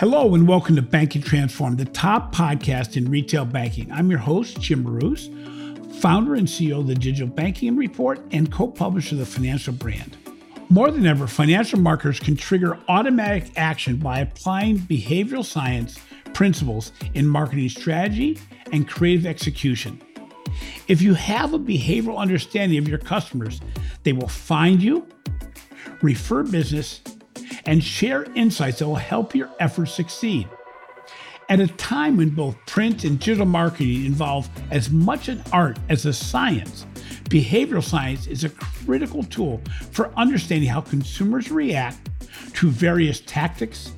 Hello and welcome to Banking Transform, the top podcast in retail banking. I'm your host, Jim Marous, founder and CEO of the Digital Banking Report and co publisher of the Financial Brand. More than ever, financial marketers can trigger automatic action by applying behavioral science principles in marketing strategy and creative execution. If you have a behavioral understanding of your customers, they will find you, refer business, and share insights that will help your efforts succeed. At a time when both print and digital marketing involve as much an art as a science, behavioral science is a critical tool for understanding how consumers react to various tactics,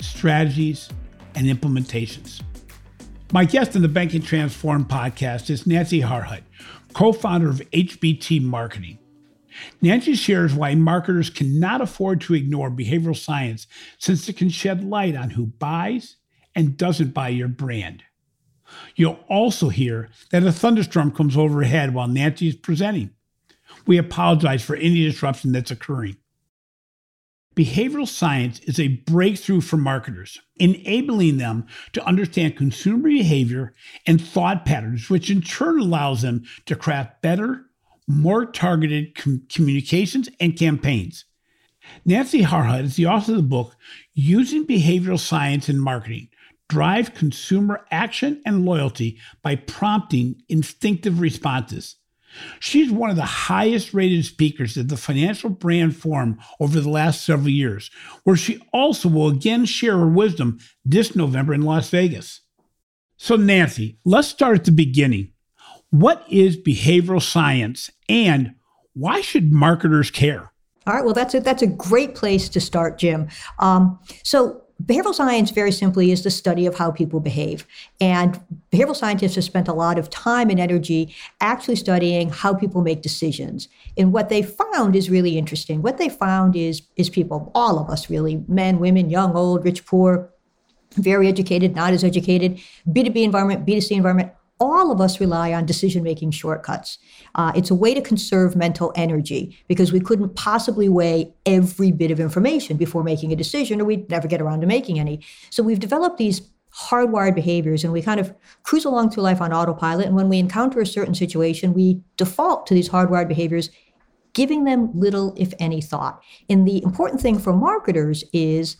strategies, and implementations. My guest on the Banking Transform podcast is Nancy Harhut, co founder of HBT Marketing. Nancy shares why marketers cannot afford to ignore behavioral science since it can shed light on who buys and doesn't buy your brand. You'll also hear that a thunderstorm comes overhead while Nancy is presenting. We apologize for any disruption that's occurring. Behavioral science is a breakthrough for marketers, enabling them to understand consumer behavior and thought patterns, which in turn allows them to craft better, more targeted com- communications and campaigns. Nancy Harhut is the author of the book Using Behavioral Science in Marketing Drive Consumer Action and Loyalty by Prompting Instinctive Responses. She's one of the highest rated speakers at the Financial Brand Forum over the last several years, where she also will again share her wisdom this November in Las Vegas. So, Nancy, let's start at the beginning. What is behavioral science and why should marketers care? All right, well, that's a, that's a great place to start, Jim. Um, so, behavioral science, very simply, is the study of how people behave. And behavioral scientists have spent a lot of time and energy actually studying how people make decisions. And what they found is really interesting. What they found is, is people, all of us really, men, women, young, old, rich, poor, very educated, not as educated, B2B environment, B2C environment, all of us rely on decision making shortcuts. Uh, it's a way to conserve mental energy because we couldn't possibly weigh every bit of information before making a decision, or we'd never get around to making any. So we've developed these hardwired behaviors and we kind of cruise along through life on autopilot. And when we encounter a certain situation, we default to these hardwired behaviors, giving them little, if any, thought. And the important thing for marketers is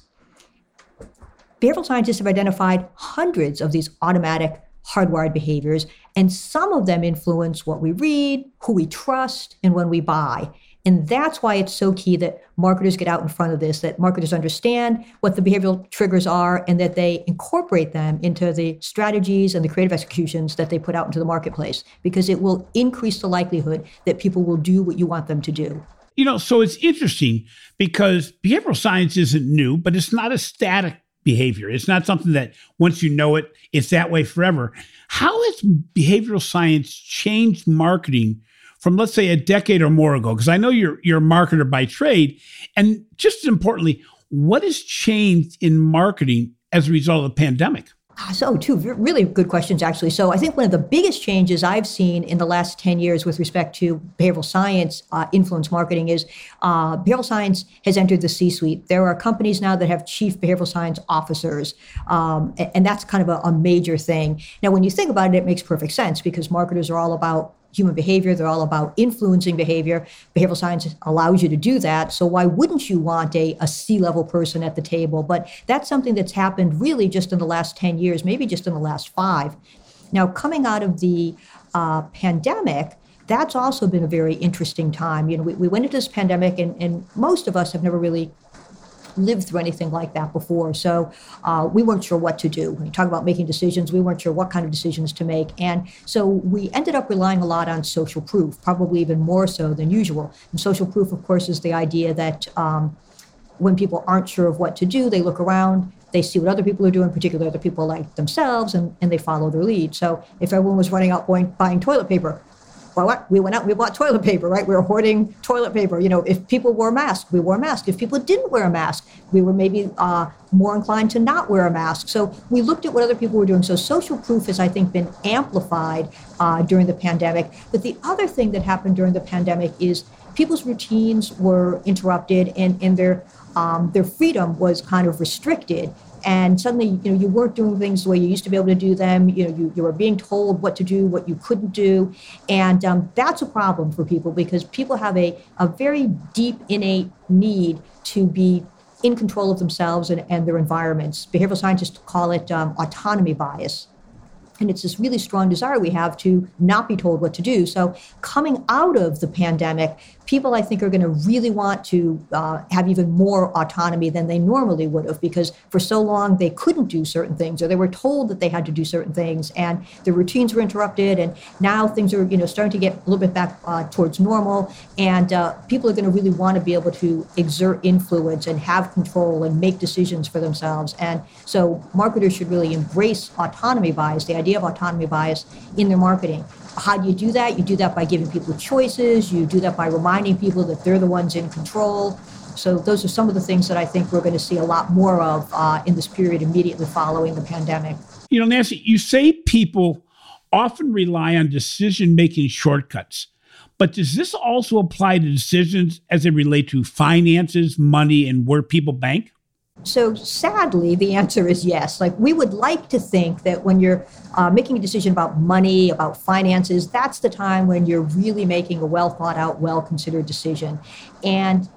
behavioral scientists have identified hundreds of these automatic hardwired behaviors, and some of them influence what we read, who we trust, and when we buy. And that's why it's so key that marketers get out in front of this, that marketers understand what the behavioral triggers are, and that they incorporate them into the strategies and the creative executions that they put out into the marketplace, because it will increase the likelihood that people will do what you want them to do. You know, so it's interesting because behavioral science isn't new, but it's not a static behavior. It's not something that once you know it, it's that way forever. How has behavioral science changed marketing from let's say a decade or more ago? Because I know you're you're a marketer by trade, and just as importantly, what has changed in marketing as a result of the pandemic? So, two really good questions, actually. So, I think one of the biggest changes I've seen in the last 10 years with respect to behavioral science uh, influence marketing is uh, behavioral science has entered the C suite. There are companies now that have chief behavioral science officers, um, and that's kind of a, a major thing. Now, when you think about it, it makes perfect sense because marketers are all about human behavior. They're all about influencing behavior. Behavioral science allows you to do that. So why wouldn't you want a, a C-level person at the table? But that's something that's happened really just in the last 10 years, maybe just in the last five. Now, coming out of the uh, pandemic, that's also been a very interesting time. You know, we, we went into this pandemic, and, and most of us have never really lived through anything like that before. So uh, we weren't sure what to do. When you talk about making decisions, we weren't sure what kind of decisions to make. And so we ended up relying a lot on social proof, probably even more so than usual. And social proof, of course, is the idea that um, when people aren't sure of what to do, they look around, they see what other people are doing, particularly other people like themselves, and, and they follow their lead. So if everyone was running out going, buying toilet paper, well, what? We went out, we bought toilet paper, right? We were hoarding toilet paper. You know, if people wore a mask, we wore a mask. If people didn't wear a mask, we were maybe uh, more inclined to not wear a mask. So we looked at what other people were doing. So social proof has, I think, been amplified uh, during the pandemic. But the other thing that happened during the pandemic is people's routines were interrupted and, and their um, their freedom was kind of restricted and suddenly you know you weren't doing things the way you used to be able to do them. You know you, you were being told what to do what you couldn't do. And um, that's a problem for people because people have a, a very deep innate need to be in control of themselves and, and their environments. Behavioral scientists call it um, autonomy bias and it's this really strong desire we have to not be told what to do. So, coming out of the pandemic, people I think are going to really want to uh, have even more autonomy than they normally would have because for so long they couldn't do certain things or they were told that they had to do certain things and their routines were interrupted. And now things are you know starting to get a little bit back uh, towards normal. And uh, people are going to really want to be able to exert influence and have control and make decisions for themselves. And so, marketers should really embrace autonomy bias, the idea of autonomy bias in their marketing. How do you do that? You do that by giving people choices. You do that by reminding people that they're the ones in control. So those are some of the things that I think we're going to see a lot more of uh, in this period immediately following the pandemic. You know, Nancy, you say people often rely on decision-making shortcuts. But does this also apply to decisions as they relate to finances, money, and where people bank? So sadly, the answer is yes. Like we would like to think that when you're uh, making a decision about money, about finances, that's the time when you're really making a well thought out, well considered decision. And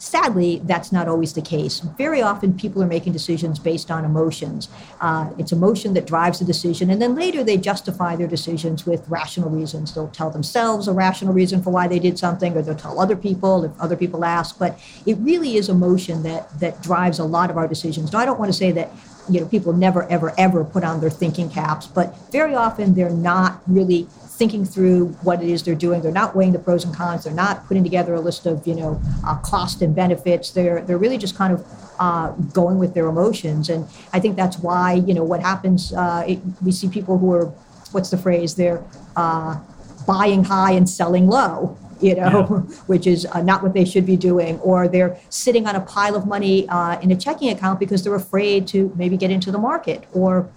sadly, that's not always the case. Very often, people are making decisions based on emotions. Uh, it's emotion that drives the decision, and then later they justify their decisions with rational reasons. They'll tell themselves a rational reason for why they did something, or they'll tell other people if other people ask. But it really is emotion that that drives a lot of our decisions. Now, I don't want to say that you know people never ever ever put on their thinking caps but very often they're not really thinking through what it is they're doing. They're not weighing the pros and cons. They're not putting together a list of you know uh, cost and benefits. They're they're really just kind of uh, going with their emotions. And I think that's why you know what happens. Uh, it, we see people who are what's the phrase? They're uh, buying high and selling low. You know, yeah. which is uh, not what they should be doing, or they're sitting on a pile of money uh, in a checking account because they're afraid to maybe get into the market, or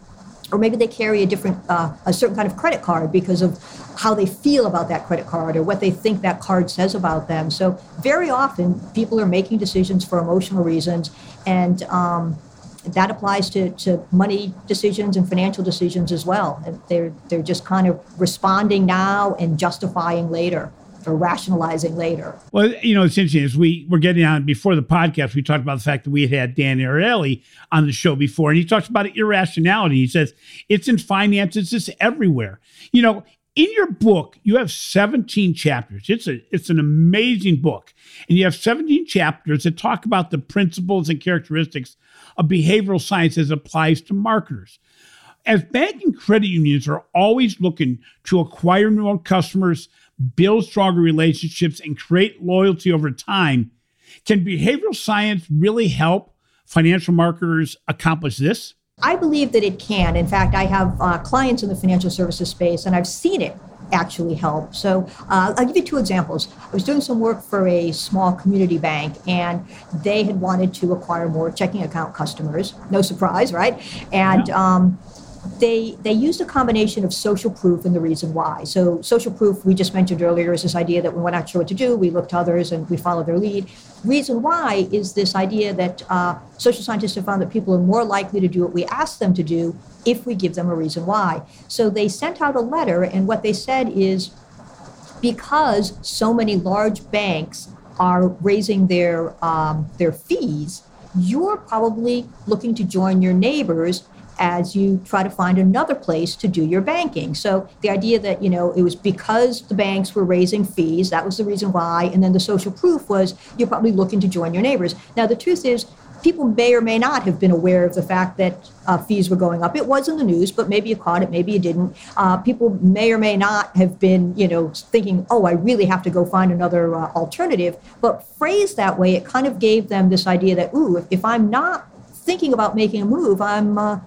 or maybe they carry a different uh, a certain kind of credit card because of how they feel about that credit card or what they think that card says about them. So very often people are making decisions for emotional reasons and um, that applies to, to money decisions and financial decisions as well. And they're, they're just kind of responding now and justifying later or rationalizing later. Well, you know, it's interesting. As we were getting on before the podcast, we talked about the fact that we had had Dan Ariely on the show before, and he talks about irrationality. He says it's in finances, it's just everywhere. You know, in your book, you have 17 chapters. It's a it's an amazing book. And you have 17 chapters that talk about the principles and characteristics of behavioral science as applies to marketers. As bank and credit unions are always looking to acquire new customers, build stronger relationships, and create loyalty over time. Can behavioral science really help financial marketers accomplish this? I believe that it can. In fact, I have uh, clients in the financial services space, and I've seen it actually help. So uh, I'll give you two examples. I was doing some work for a small community bank, and they had wanted to acquire more checking account customers. No surprise, right? And yeah. um, they they used a combination of social proof and the reason why. So social proof we just mentioned earlier is this idea that when we're not sure what to do, we look to others and we follow their lead. Reason why is this idea that uh, social scientists have found that people are more likely to do what we ask them to do if we give them a reason why. So they sent out a letter, and what they said is because so many large banks are raising their um, their fees, you're probably looking to join your neighbors as you try to find another place to do your banking. So the idea that, you know, it was because the banks were raising fees, that was the reason why, and then the social proof was you're probably looking to join your neighbors. Now the truth is people may or may not have been aware of the fact that uh, fees were going up. It was in the news, but maybe you caught it, maybe you didn't. Uh, people may or may not have been, you know, thinking, "Oh, I really have to go find another uh, alternative." But phrased that way, it kind of gave them this idea that, "Ooh, if, if I'm not thinking about making a move, I'm uh,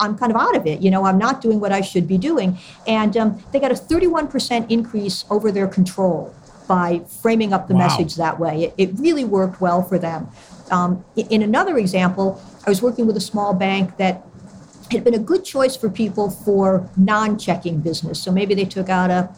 I'm kind of out of it. You know, I'm not doing what I should be doing. And um, they got a 31% increase over their control by framing up the wow. message that way. It, it, really worked well for them. Um, in another example, I was working with a small bank that had been a good choice for people for non checking business. So maybe they took out a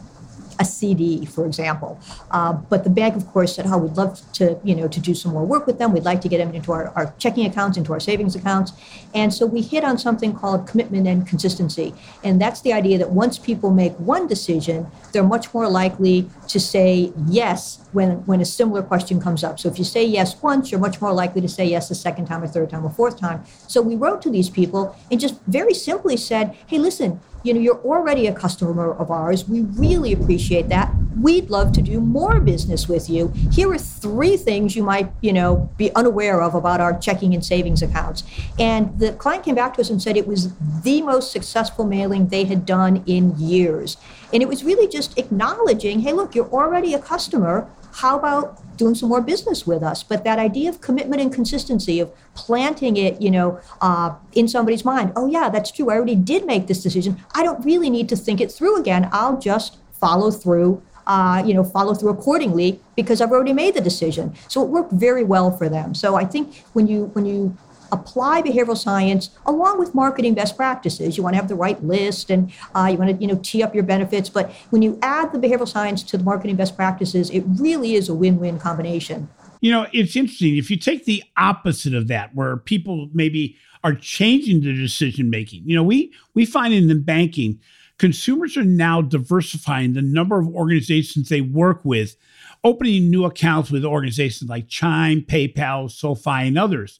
a CD, for example. Uh, but the bank, of course, said, "Oh, we'd love to, you know, to do some more work with them. We'd like to get them into our, our checking accounts, into our savings accounts." And so we hit on something called commitment and consistency, and that's the idea that once people make one decision, they're much more likely to say yes when when a similar question comes up. So if you say yes once, you're much more likely to say yes the second time, or third time, or fourth time. So we wrote to these people and just very simply said, "Hey, listen." You know, you're already a customer of ours. We really appreciate that. We'd love to do more business with you. Here are three things you might, you know, be unaware of about our checking and savings accounts. And the client came back to us and said it was the most successful mailing they had done in years. And it was really just acknowledging, hey, look, you're already a customer. How about doing some more business with us. But that idea of commitment and consistency, of planting it, you know, uh, in somebody's mind. Oh yeah, that's true. I already did make this decision. I don't really need to think it through again. I'll just follow through. Uh, you know, follow through accordingly because I've already made the decision. So it worked very well for them. So I think when you when you apply behavioral science along with marketing best practices. You want to have the right list and uh, you want to you know tee up your benefits. But when you add the behavioral science to the marketing best practices, it really is a win-win combination. You know, it's interesting. If you take the opposite of that, where people maybe are changing their decision making, you know, we we find in the banking, consumers are now diversifying the number of organizations they work with, opening new accounts with organizations like Chime, PayPal, SoFi, and others.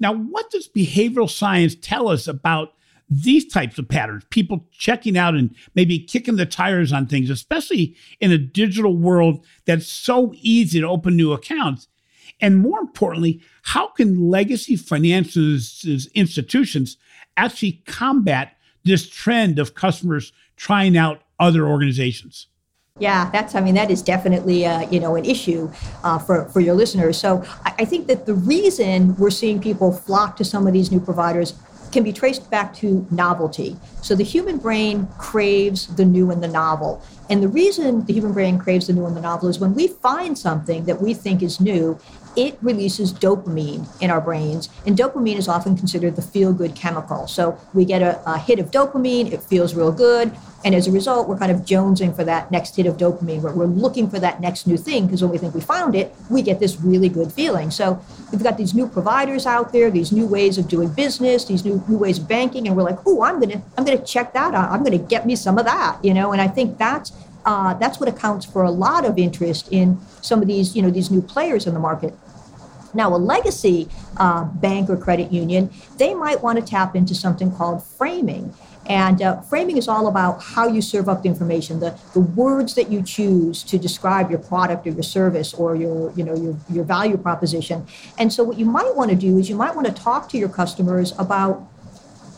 Now, what does behavioral science tell us about these types of patterns? People checking out and maybe kicking the tires on things, especially in a digital world that's so easy to open new accounts. And more importantly, how can legacy financial institutions actually combat this trend of customers trying out other organizations? Yeah, that's. I mean, that is definitely uh, you know an issue uh, for for your listeners. So I, I think that the reason we're seeing people flock to some of these new providers can be traced back to novelty. So the human brain craves the new and the novel. And the reason the human brain craves the new and the novel is when we find something that we think is new, it releases dopamine in our brains. And dopamine is often considered the feel good chemical. So we get a, a, hit of dopamine, it feels real good. And as a result, we're kind of jonesing for that next hit of dopamine. We're, we're looking for that next new thing because when we think we found it, we get this really good feeling. So we've got these new providers out there, these new ways of doing business, these new, new ways of banking. And we're like, oh, I'm to I'm gonna check that out. I'm to get me some of that, you know? And I think that's uh, that's what accounts for a lot of interest in some of these, you know, these new players in the market. Now, a legacy uh, bank or credit union, they might want to tap into something called framing. And uh, framing is all about how you serve up the information, the, the words that you choose to describe your product or your service or your, you know, your, your value proposition. And so what you might want to do is you might want to talk to your customers about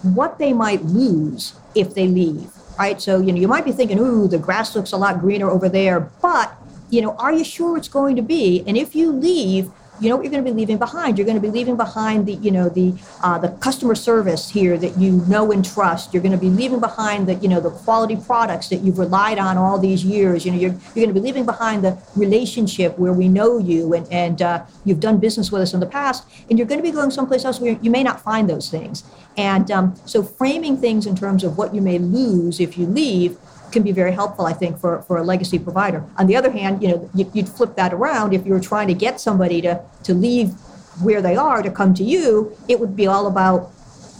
what they might lose if they leave right? So, you know, you might be thinking, ooh, the grass looks a lot greener over there, but, you know, are you sure it's going to be? And if you leave, you know what you're going to be leaving behind. You're going to be leaving behind the you know the uh, the customer service here that you know and trust. You're going to be leaving behind the you know the quality products that you've relied on all these years. You know you're, you're going to be leaving behind the relationship where we know you and and uh, you've done business with us in the past. And you're going to be going someplace else where you may not find those things. And um, so framing things in terms of what you may lose if you leave can be very helpful, I think, for, for a legacy provider. On the other hand, you know, you, would flip that around if you were trying to get somebody to, to leave where they are to come to you, it would be all about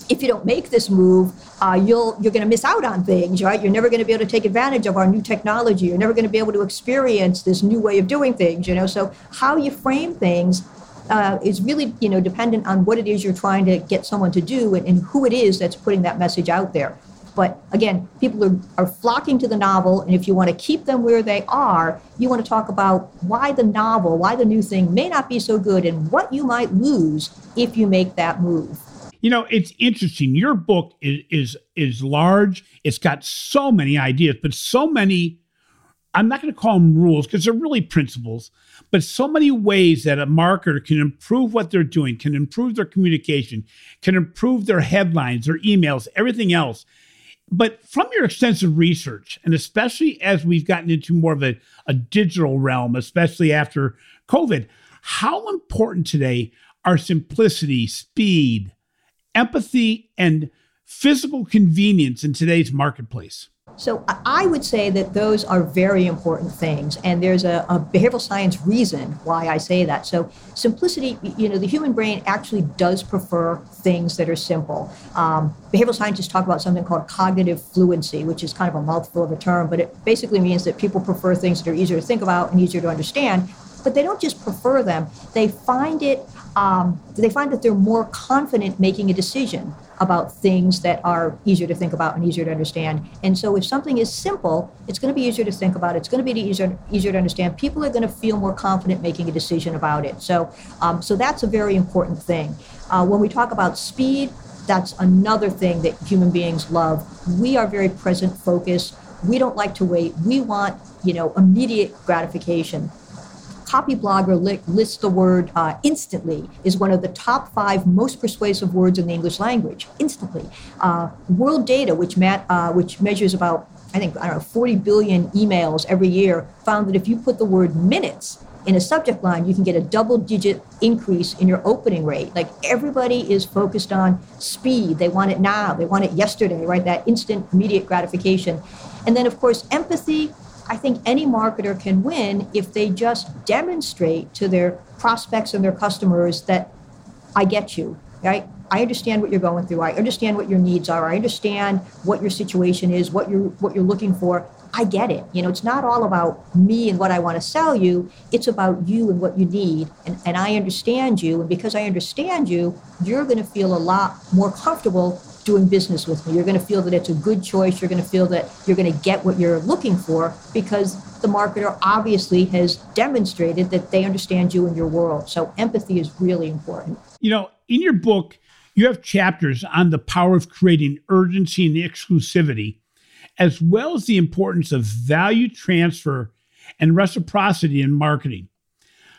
if you don't make this move, uh, you'll you're going to miss out on things, right? You're never going to be able to take advantage of our new technology. You're never going to be able to experience this new way of doing things, you know. So how you frame things uh, is really you know dependent on what it is you're trying to get someone to do and, and who it is that's putting that message out there. But again, people are, are flocking to the novel. And if you want to keep them where they are, you want to talk about why the novel, why the new thing may not be so good, and what you might lose if you make that move. You know, it's interesting. Your book is is is large. It's got so many ideas, but so many I'm not going to call them rules because they're really principles, but so many ways that a marketer can improve what they're doing, can improve their communication, can improve their headlines, their emails, everything else. But from your extensive research, and especially as we've gotten into more of a, a digital realm, especially after COVID, how important today are simplicity, speed, empathy, and physical convenience in today's marketplace? So I would say that those are very important things, and there's a, a, behavioral science reason why I say that. So simplicity, you know, the human brain actually does prefer things that are simple. Um, behavioral scientists talk about something called cognitive fluency, which is kind of a mouthful of a term, but it basically means that people prefer things that are easier to think about and easier to understand. But they don't just prefer them; they find it. Um, they find that they're more confident making a decision about things that are easier to think about and easier to understand. And so if something is simple, it's going to be easier to think about. It's going to be easier easier to understand. People are going to feel more confident making a decision about it. So um, so that's a very important thing. Uh, when we talk about speed, that's another thing that human beings love. We are very present focused. We don't like to wait. We want you know immediate gratification. Copyblogger li- lists the word uh, instantly is one of the top five most persuasive words in the English language. Instantly. Uh, World Data, which, mat, uh, which measures about, I think, I don't know, 40 billion emails every year, found that if you put the word minutes in a subject line, you can get a double digit increase in your opening rate. Like everybody is focused on speed. They want it now, they want it yesterday, right? That instant, immediate gratification. And then, of course, empathy I think any marketer can win if they just demonstrate to their prospects and their customers that I get you, right? I understand what you're going through. I understand what your needs are. I understand what your situation is, what you're what you're looking for. I get it. You know, it's not all about me and what I want to sell you. It's about you and what you need. And, and I understand you. And because I understand you, you're going to feel a lot more comfortable doing business with me. You're going to feel that it's a good choice. You're going to feel that you're going to get what you're looking for because the marketer obviously has demonstrated that they understand you and your world. So empathy is really important. You know, in your book, you have chapters on the power of creating urgency and exclusivity, as well as the importance of value transfer and reciprocity in marketing.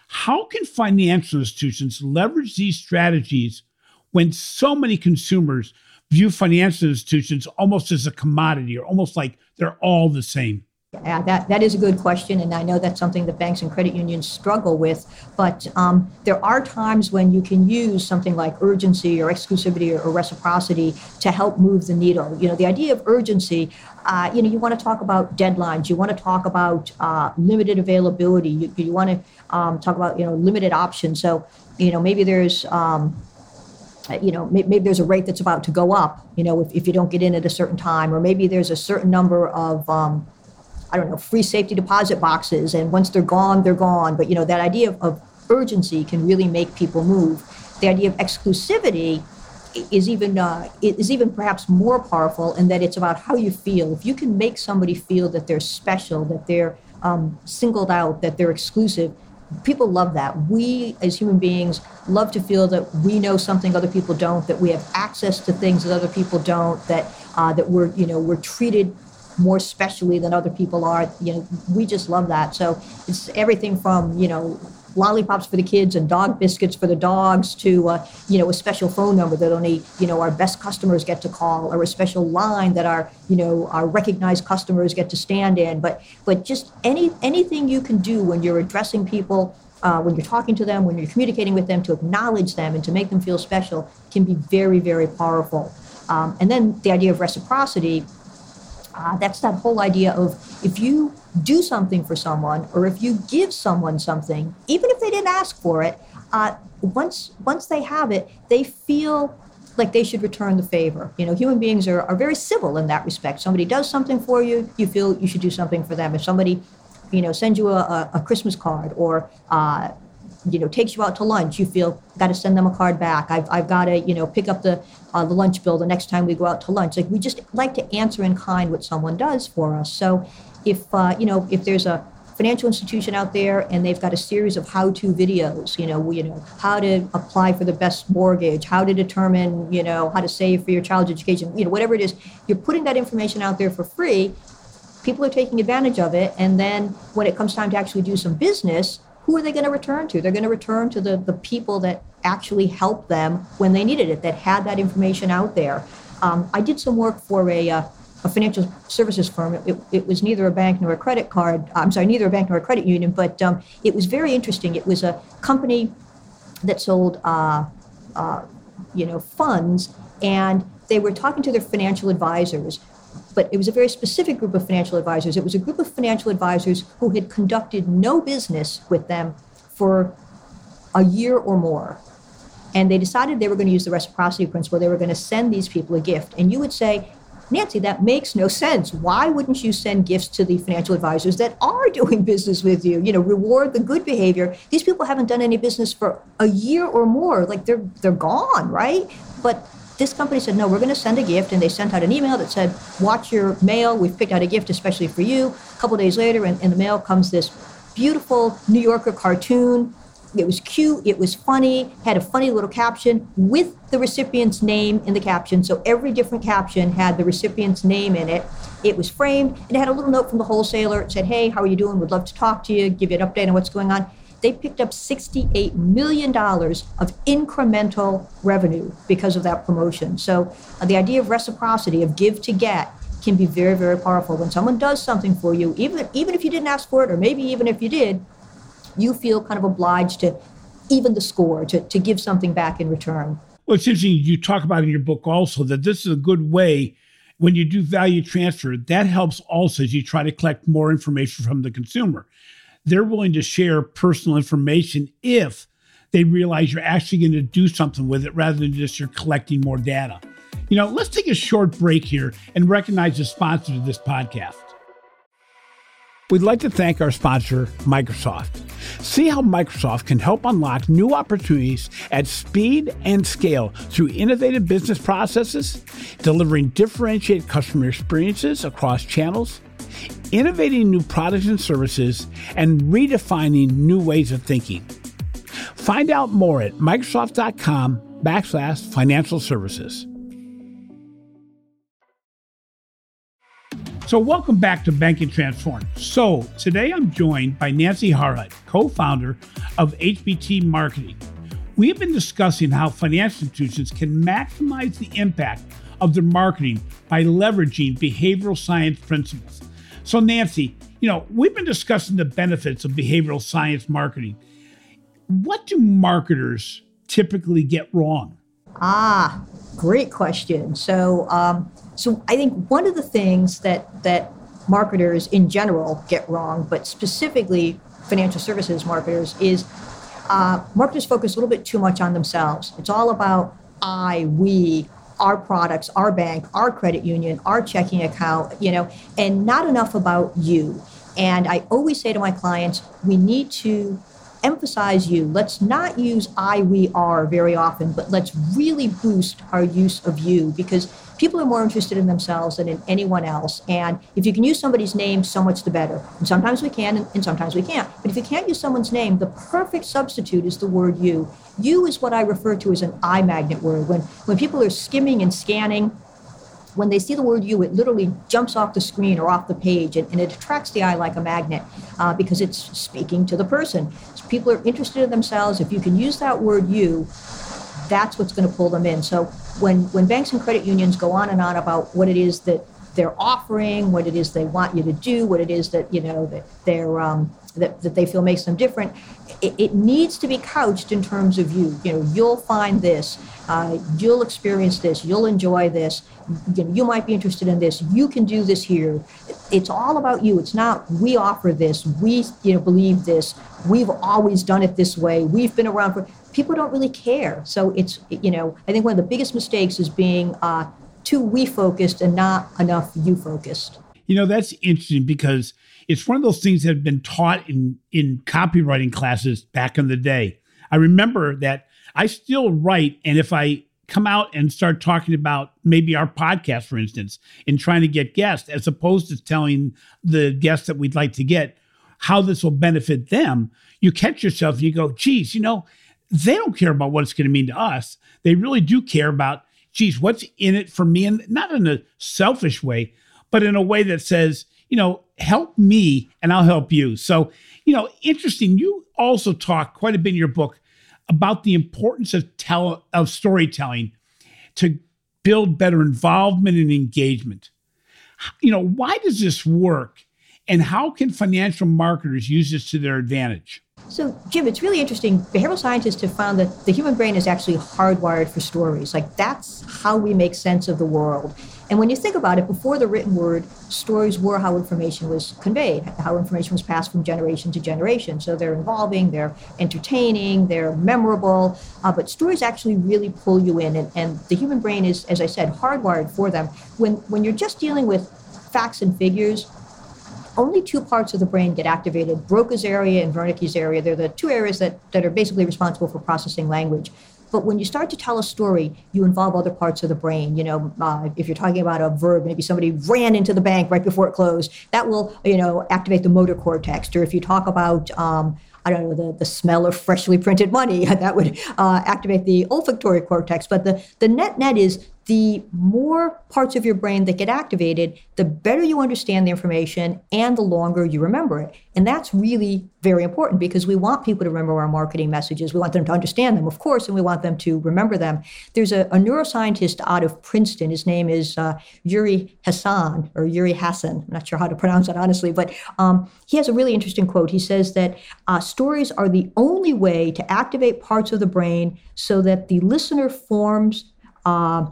How can financial institutions leverage these strategies when so many consumers view financial institutions almost as a commodity or almost like they're all the same? Yeah, that, that is a good question, and I know that's something that banks and credit unions struggle with. But um, there are times when you can use something like urgency or exclusivity or, or, reciprocity to help move the needle. You know, the idea of urgency, uh, you know, you want to talk about deadlines, you want to talk about uh, limited availability, you, you want to um, talk about, you know, limited options. So, you know, maybe there's, um, you know, maybe there's a rate that's about to go up, you know, if, if you don't get in at a certain time, or maybe there's a certain number of, um, I don't know, free safety deposit boxes, and once they're gone, they're gone. But, you know, that idea of, of urgency can really make people move. The idea of exclusivity is even uh, is even perhaps more powerful in that it's about how you feel. If you can make somebody feel that they're special, that they're um, singled out, that they're exclusive, people love that. We, as human beings, love to feel that we know something other people don't, that we have access to things that other people don't, that uh, that we're you know we're treated more specially than other people are. You know, we just love that. So it's everything from you know lollipops for the kids and dog biscuits for the dogs to uh, you know a special phone number that only you know our best customers get to call or a special line that our you know our recognized customers get to stand in. But but just any anything you can do when you're addressing people uh, when you're talking to them when you're communicating with them to acknowledge them and to make them feel special can be very very powerful. Um, and then the idea of reciprocity uh, that's that whole idea of if you do something for someone or if you give someone something, even if they didn't ask for it, uh, once once they have it, they feel like they should return the favor. You know, human beings are, are very civil in that respect. Somebody does something for you, you feel you should do something for them. If somebody, you know, sends you a, a Christmas card or uh, you know takes you out to lunch you feel got to send them a card back. I've, I've got to you know pick up the uh, the lunch bill the next time we go out to lunch. Like we just like to answer in kind what someone does for us. So if uh, you know if there's a financial institution out there and they've got a series of how-to videos you know you know how to apply for the best mortgage how to determine you know how to save for your child's education you know whatever it is you're putting that information out there for free people are taking advantage of it. And then when it comes time to actually do some business who are they going to return to? They're going to return to the, the people that actually helped them when they needed it, that had that information out there. Um, I did some work for a, uh, a financial services firm. It, it, was neither a bank nor a credit card. I'm sorry, neither a bank nor a credit union, but um, it was very interesting. It was a company that sold, uh, uh, you know, funds, and they were talking to their financial advisors but it was a very specific group of financial advisors. It was a group of financial advisors who had conducted no business with them for a year or more. And they decided they were going to use the reciprocity principle. They were going to send these people a gift. And you would say, Nancy, that makes no sense. Why wouldn't you send gifts to the financial advisors that are doing business with you? You know, reward the good behavior. These people haven't done any business for a year or more. Like they're they're gone, right? But this company said, no, we're going to send a gift. And they sent out an email that said, watch your mail. We've picked out a gift especially for you. A couple days later, in, in the mail comes this beautiful New Yorker cartoon it was cute, it was funny, had a funny little caption with the recipient's name in the caption. So every different caption had the recipient's name in it. It was framed. It had a little note from the wholesaler. It said, Hey, how are you doing? We'd love to talk to you, give you an update on what's going on. They picked up $68 million of incremental revenue because of that promotion. So uh, the idea of reciprocity, of give to get, can be very, very powerful. When someone does something for you, even, even if you didn't ask for it, or maybe even if you did, you feel kind of obliged to even the score, to, to give something back in return. Well, it's interesting. You talk about in your book also that this is a good way when you do value transfer. That helps also as you try to collect more information from the consumer. They're willing to share personal information if they realize you're actually going to do something with it rather than just you're collecting more data. You know, let's take a short break here and recognize the sponsor of this podcast. We'd like to thank our sponsor, Microsoft. See how Microsoft can help unlock new opportunities at speed and scale through innovative business processes, delivering differentiated customer experiences across channels, innovating new products and services, and redefining new ways of thinking. Find out more at Microsoft.com backslash financial services. So, welcome back to Banking Transform. So, today I'm joined by Nancy Harhut, co founder of HBT Marketing. We have been discussing how financial institutions can maximize the impact of their marketing by leveraging behavioral science principles. So, Nancy, you know, we've been discussing the benefits of behavioral science marketing. What do marketers typically get wrong? Ah, great question. So, um, so I think one of the things that that marketers in general get wrong, but specifically financial services marketers, is uh, marketers focus a little bit too much on themselves. It's all about I, we, our products, our bank, our credit union, our checking account, you know, and not enough about you. And I always say to my clients, we need to emphasize you. Let's not use I, we, are very often, but let's really boost our use of you because people are more interested in themselves than in anyone else. And if you can use somebody's name, so much the better. And sometimes we can, and, sometimes we can't. But if you can't use someone's name, the perfect substitute is the word you. You is what I refer to as an eye magnet word. When when people are skimming and scanning, when they see the word you, it literally jumps off the screen or off the page and, and it attracts the eye like a magnet uh, because it's speaking to the person. So people are interested in themselves. If you can use that word you, that's what's going to pull them in. So when when banks and credit unions go on and on about what it is that they're offering, what it is they want you to do, what it is that you know that they're um, that, that they feel makes them different. It, it, needs to be couched in terms of you. You know, you'll find this, uh, you'll experience this, you'll enjoy this. You, know, you might be interested in this. You can do this here. It's all about you. It's not we offer this, we you know believe this, we've always done it this way. We've been around for people don't really care. So it's, you know, I think one of the biggest mistakes is being uh, too we focused and not enough you focused. You know, that's interesting because it's one of those things that have been taught in, in copywriting classes back in the day. I remember that I still write, and if I come out and start talking about maybe our podcast, for instance, and trying to get guests, as opposed to telling the guests that we'd like to get how this will benefit them, you catch yourself and you go, geez, you know, they don't care about what it's going to mean to us. They really do care about, geez, what's in it for me? And not in a selfish way, but in a way that says, you know, help me and I'll help you. So, you know, interesting. You also talk quite a bit in your book about the importance of tell of storytelling to build better involvement and engagement. You know, why does this work? And how can financial marketers use this to their advantage? So, Jim, it's really interesting. Behavioral scientists have found that the human brain is actually hardwired for stories. Like, that's how we make sense of the world. And when you think about it, before the written word, stories were how information was conveyed, how information was passed from generation to generation. So they're involving, they're entertaining, they're memorable, uh, but stories actually really pull you in. And, and the human brain is, as I said, hardwired for them. When, when you're just dealing with facts and figures, only two parts of the brain get activated Broca's area and Wernicke's area. They're the two areas that, that are basically responsible for processing language. But when you start to tell a story, you involve other parts of the brain. You know, uh, if you're talking about a verb, maybe somebody ran into the bank right before it closed, that will, you know, activate the motor cortex. Or if you talk about, um, I don't know, the, the smell of freshly printed money, that would uh, activate the olfactory cortex. But the, the net net is the more parts of your brain that get activated, the better you understand the information and the longer you remember it. And that's really very important because we want people to remember our marketing messages. We want them to understand them, of course, and we want them to remember them. There's a, a neuroscientist out of Princeton. His name is uh, Yuri Hassan or Yuri Hassan. I'm not sure how to pronounce that honestly, but um, he has a really interesting quote. He says that uh, stories are the only way to activate parts of the brain so that the listener forms. Uh,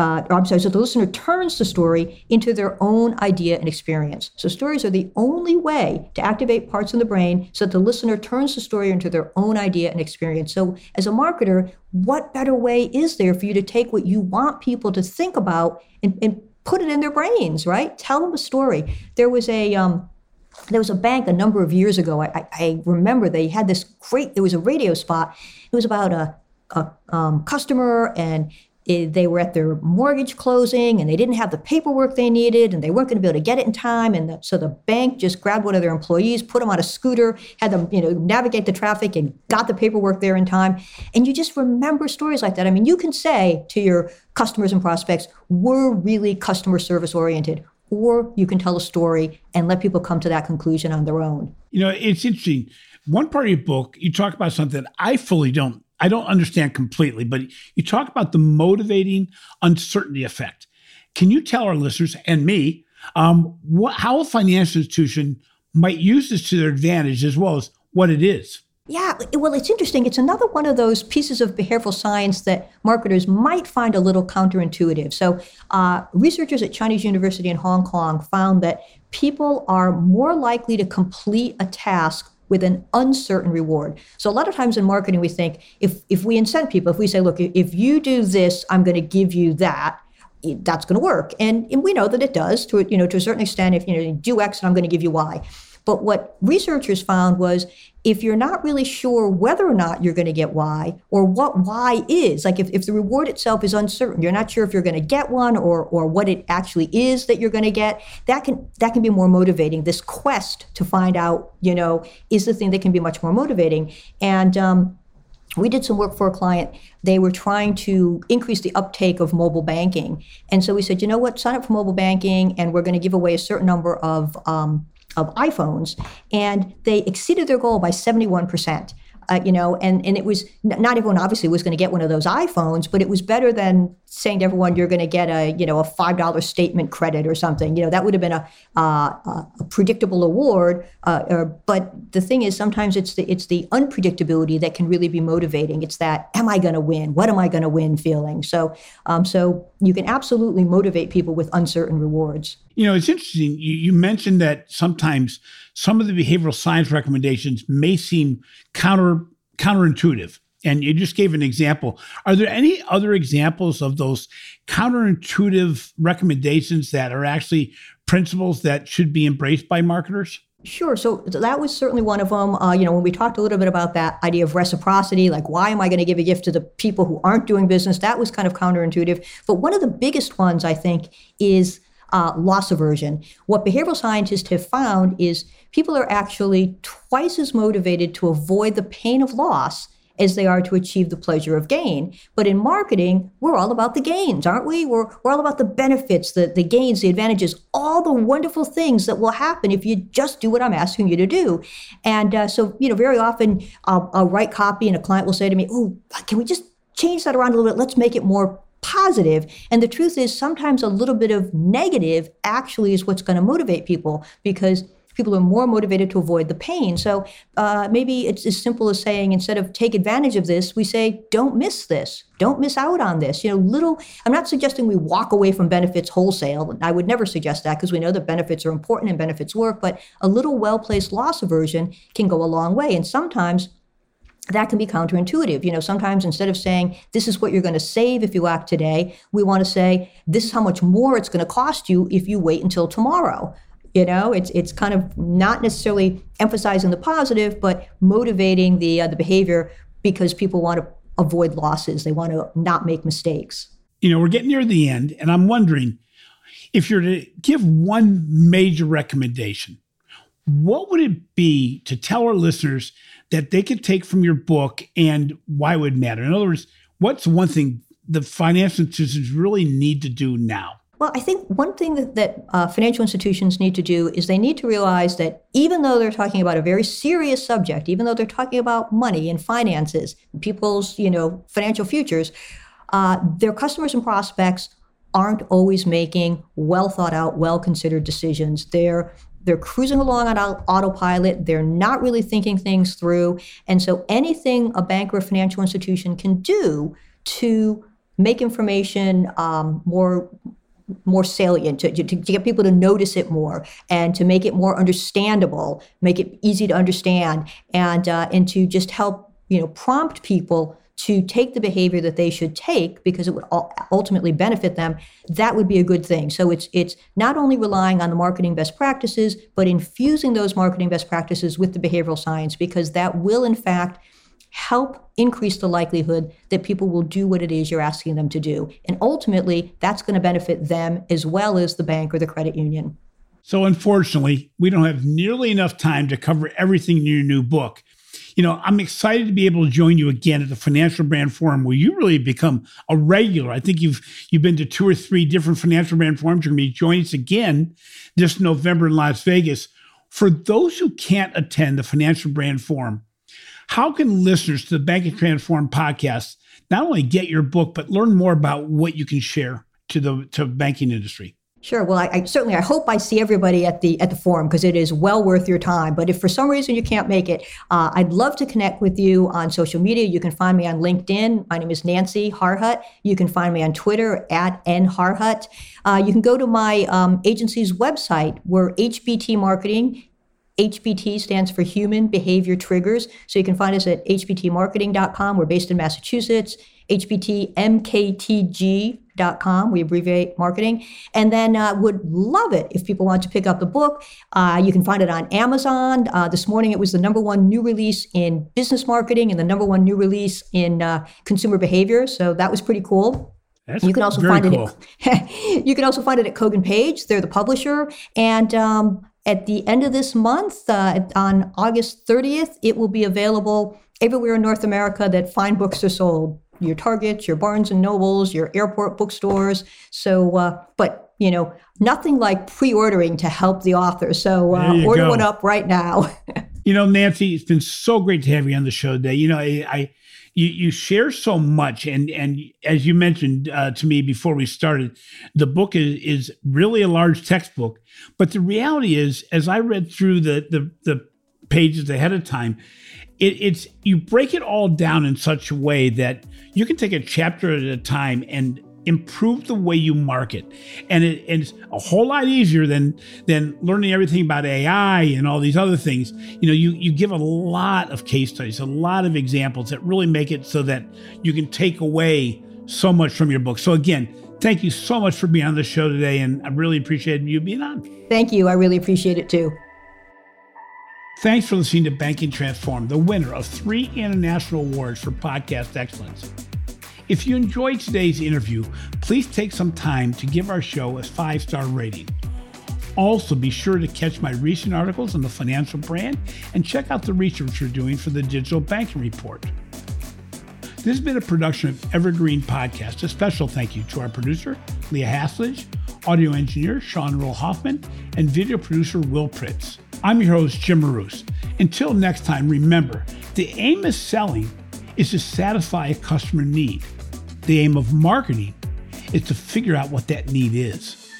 uh, I'm sorry, so the listener turns the story into their own idea and experience. So stories are the only way to activate parts in the brain so that the listener turns the story into their own idea and experience. So as a marketer, what better way is there for you to take what you want people to think about and, and put it in their brains, right? Tell them a story. There was a um, there was a bank a number of years ago. I, I, remember they had this great. There was a radio spot. It was about a, a um, customer and they were at their mortgage closing and they didn't have the paperwork they needed and they weren't going to be able to get it in time. And the, so the bank just grabbed one of their employees put them on a scooter had them you know navigate the traffic and got the paperwork there in time. And you just remember stories like that. I mean you can say to your customers and prospects we're really customer service oriented or you can tell a story and let people come to that conclusion on their own. You know it's interesting. One part of your book you talk about something i fully don't I don't understand completely, but you talk about the motivating uncertainty effect. Can you tell our listeners and me um, what, how a financial institution might use this to their advantage as well as what it is? Yeah, well, it's interesting. It's another one of those pieces of behavioral science that marketers might find a little counterintuitive. So, uh, researchers at Chinese University in Hong Kong found that people are more likely to complete a task with an uncertain reward. So a lot of times in marketing, we think if if we incent people, if we say, look, if you do this, I'm going to give you that. That's going to work, and, and we know that it does to you know to a certain extent. If you know do X, and I'm going to give you Y. But what researchers found was if you're not really sure whether or not you're going to get Y or what Y is, like if, if the reward itself is uncertain, you're not sure if you're going to get one or or what it actually is that you're going to get, that can that can be more motivating. This quest to find out, you know, is the thing that can be much more motivating. And um, we did some work for a client. They were trying to increase the uptake of mobile banking. And so we said, you know what, sign up for mobile banking, and we're going to give away a certain number of um, of iPhones, and they exceeded their goal by 71%. Uh, you know, and, and it was not everyone obviously was going to get one of those iPhones, but it was better than saying to everyone you're going to get a you know a five dollar statement credit or something. You know that would have been a, a predictable award. Uh, or, but the thing is, sometimes it's the it's the unpredictability that can really be motivating. It's that am I going to win? What am I going to win? Feeling. So um, so you can absolutely motivate people with uncertain rewards. You know, it's interesting. You, you mentioned that sometimes some of the behavioral science recommendations may seem counter counterintuitive. And you just gave an example. Are there any other examples of those counterintuitive recommendations that are actually principles that should be embraced by marketers? Sure. So that was certainly one of them. Uh, you know, when we talked a little bit about that idea of reciprocity, like why am I going to give a gift to the people who aren't doing business? That was kind of counterintuitive. But one of the biggest ones, I think, is uh, loss aversion. What behavioral scientists have found is people are actually twice as motivated to avoid the pain of loss as they are to achieve the pleasure of gain. But in marketing, we're all about the gains, aren't we? We're, we're all about the benefits, the, the gains, the advantages, all the wonderful things that will happen if you just do what I'm asking you to do. And uh, so, you know, very often I'll, I'll write copy and a client will say to me, Oh, can we just change that around a little bit? Let's make it more positive. And the truth is, sometimes a little bit of negative actually is what's going to motivate people because people are more motivated to avoid the pain. So uh, maybe it's as simple as saying instead of take advantage of this, we say don't miss this, don't miss out on this. You know, little. I'm not suggesting we walk away from benefits wholesale. I would never suggest that because we know that benefits are important and benefits work. But a little well placed loss aversion can go a long way, and sometimes that can be counterintuitive. You know, sometimes instead of saying, this is what you're going to save if you act today, we want to say, this is how much more it's going to cost you if you wait until tomorrow. You know, it's it's kind of not necessarily emphasizing the positive, but motivating the uh, the behavior because people want to avoid losses. They want to not make mistakes. You know, we're getting near the end, and I'm wondering if you're to give one major recommendation, what would it be to tell our listeners that they could take from your book and why it would matter? In other words, what's one thing the financial institutions really need to do now? Well, I think one thing that, that uh, financial institutions need to do is they need to realize that even though they're talking about a very serious subject, even though they're talking about money and finances, people's you know financial futures, uh, their customers and prospects aren't always making well thought out, well considered decisions. They're they're cruising along on autopilot. They're not really thinking things through. And so anything a bank or a financial institution can do to make information um, more more salient to, to, to, get people to notice it more and to make it more understandable make it easy to understand and uh, and to just help you know prompt people to take the behavior that they should take because it would ultimately benefit them that would be a good thing. So it's it's not only relying on the marketing best practices but infusing those marketing best practices with the behavioral science because that will in fact help increase the likelihood that people will do what it is you're asking them to do and ultimately that's going to benefit them as well as the bank or the credit union so unfortunately we don't have nearly enough time to cover everything in your new book you know, I'm excited to be able to join you again at the Financial Brand Forum, where you really become a regular. I think you've you've been to two or three different financial brand forums. You're going to be joining us again this November in Las Vegas. For those who can't attend the Financial Brand Forum, how can listeners to the Bank Banking Transformed podcast not only get your book but learn more about what you can share to the to banking industry? Sure. Well, I, I, certainly I hope I see everybody at the at the forum because it is well worth your time. But if for some reason you can't make it, uh, I'd love to connect with you on social media. You can find me on LinkedIn. My name is Nancy Harhut. You can find me on Twitter at nharhut. Uh, you can go to my um, agency's website. We're HBT Marketing. HBT stands for Human Behavior Triggers. So you can find us at hbtmarketing.com. We're based in Massachusetts. HBTMKTG.com. We abbreviate marketing. And then uh, would love it if people want to pick up the book. Uh, you can find it on Amazon. Uh, this morning it was the number one new release in business marketing and the number one new release in uh, consumer behavior. So that was pretty cool. That's you can also find cool. it. At, you can also find it at Kogan Page. They're the publisher, and um, at the end of this month, uh, on August 30th, it will be available everywhere in North America that fine books are sold your Targets, your Barnes and Nobles, your airport bookstores. So, uh, but you know, nothing like pre-ordering to help the author. So uh, order go. one up right now. you know, Nancy, it's been so great to have you on the show today. You know, I, I you, you share so much, and and as you mentioned uh, to me before we started, the book is is really a large textbook. But the reality is, as I read through the the, the pages ahead of time, it, it's you break it all down in such a way that you can take a chapter at a time and improve the way you market. And it, it's a whole lot easier than than learning everything about ai and all these other things. You know you you give a lot of case studies a lot of examples that really make it so that you can take away so much from your book. So again thank you so much for being on the show today and i really appreciate you being on. Thank you. I really appreciate it too. Thanks for listening to Banking Transformed, the winner of three international awards for podcast excellence. If you enjoyed today's interview, please take some time to give our show a five star rating. Also, be sure to catch my recent articles on the financial brand and check out the research we're doing for the Digital Banking Report. This has been a production of Evergreen Podcast. A special thank you to our producer, Leah Haslage, audio engineer, Sean Rule-Hoffman, and video producer, Will Pritz. I'm your host, Jim Marous. Until next time, remember the aim of selling is to satisfy a customer need. The aim of marketing is to figure out what that need is.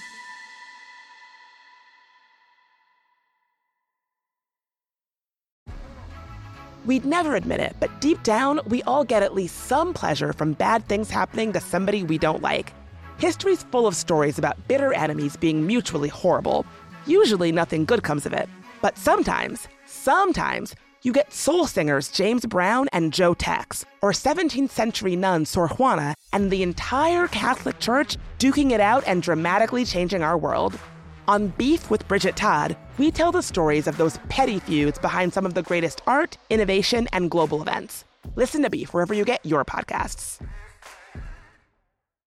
We'd never admit it, but deep down, we all get at least some pleasure from bad things happening to somebody we don't like. History's full of stories about bitter enemies being mutually horrible. Usually, nothing good comes of it. But sometimes, sometimes, you get soul singers James Brown and Joe Tex, or 17th century nun Sor Juana, and the entire Catholic Church duking it out and dramatically changing our world. On Beef with Bridget Todd, we tell the stories of those petty feuds behind some of the greatest art, innovation, and global events. Listen to Beef wherever you get your podcasts.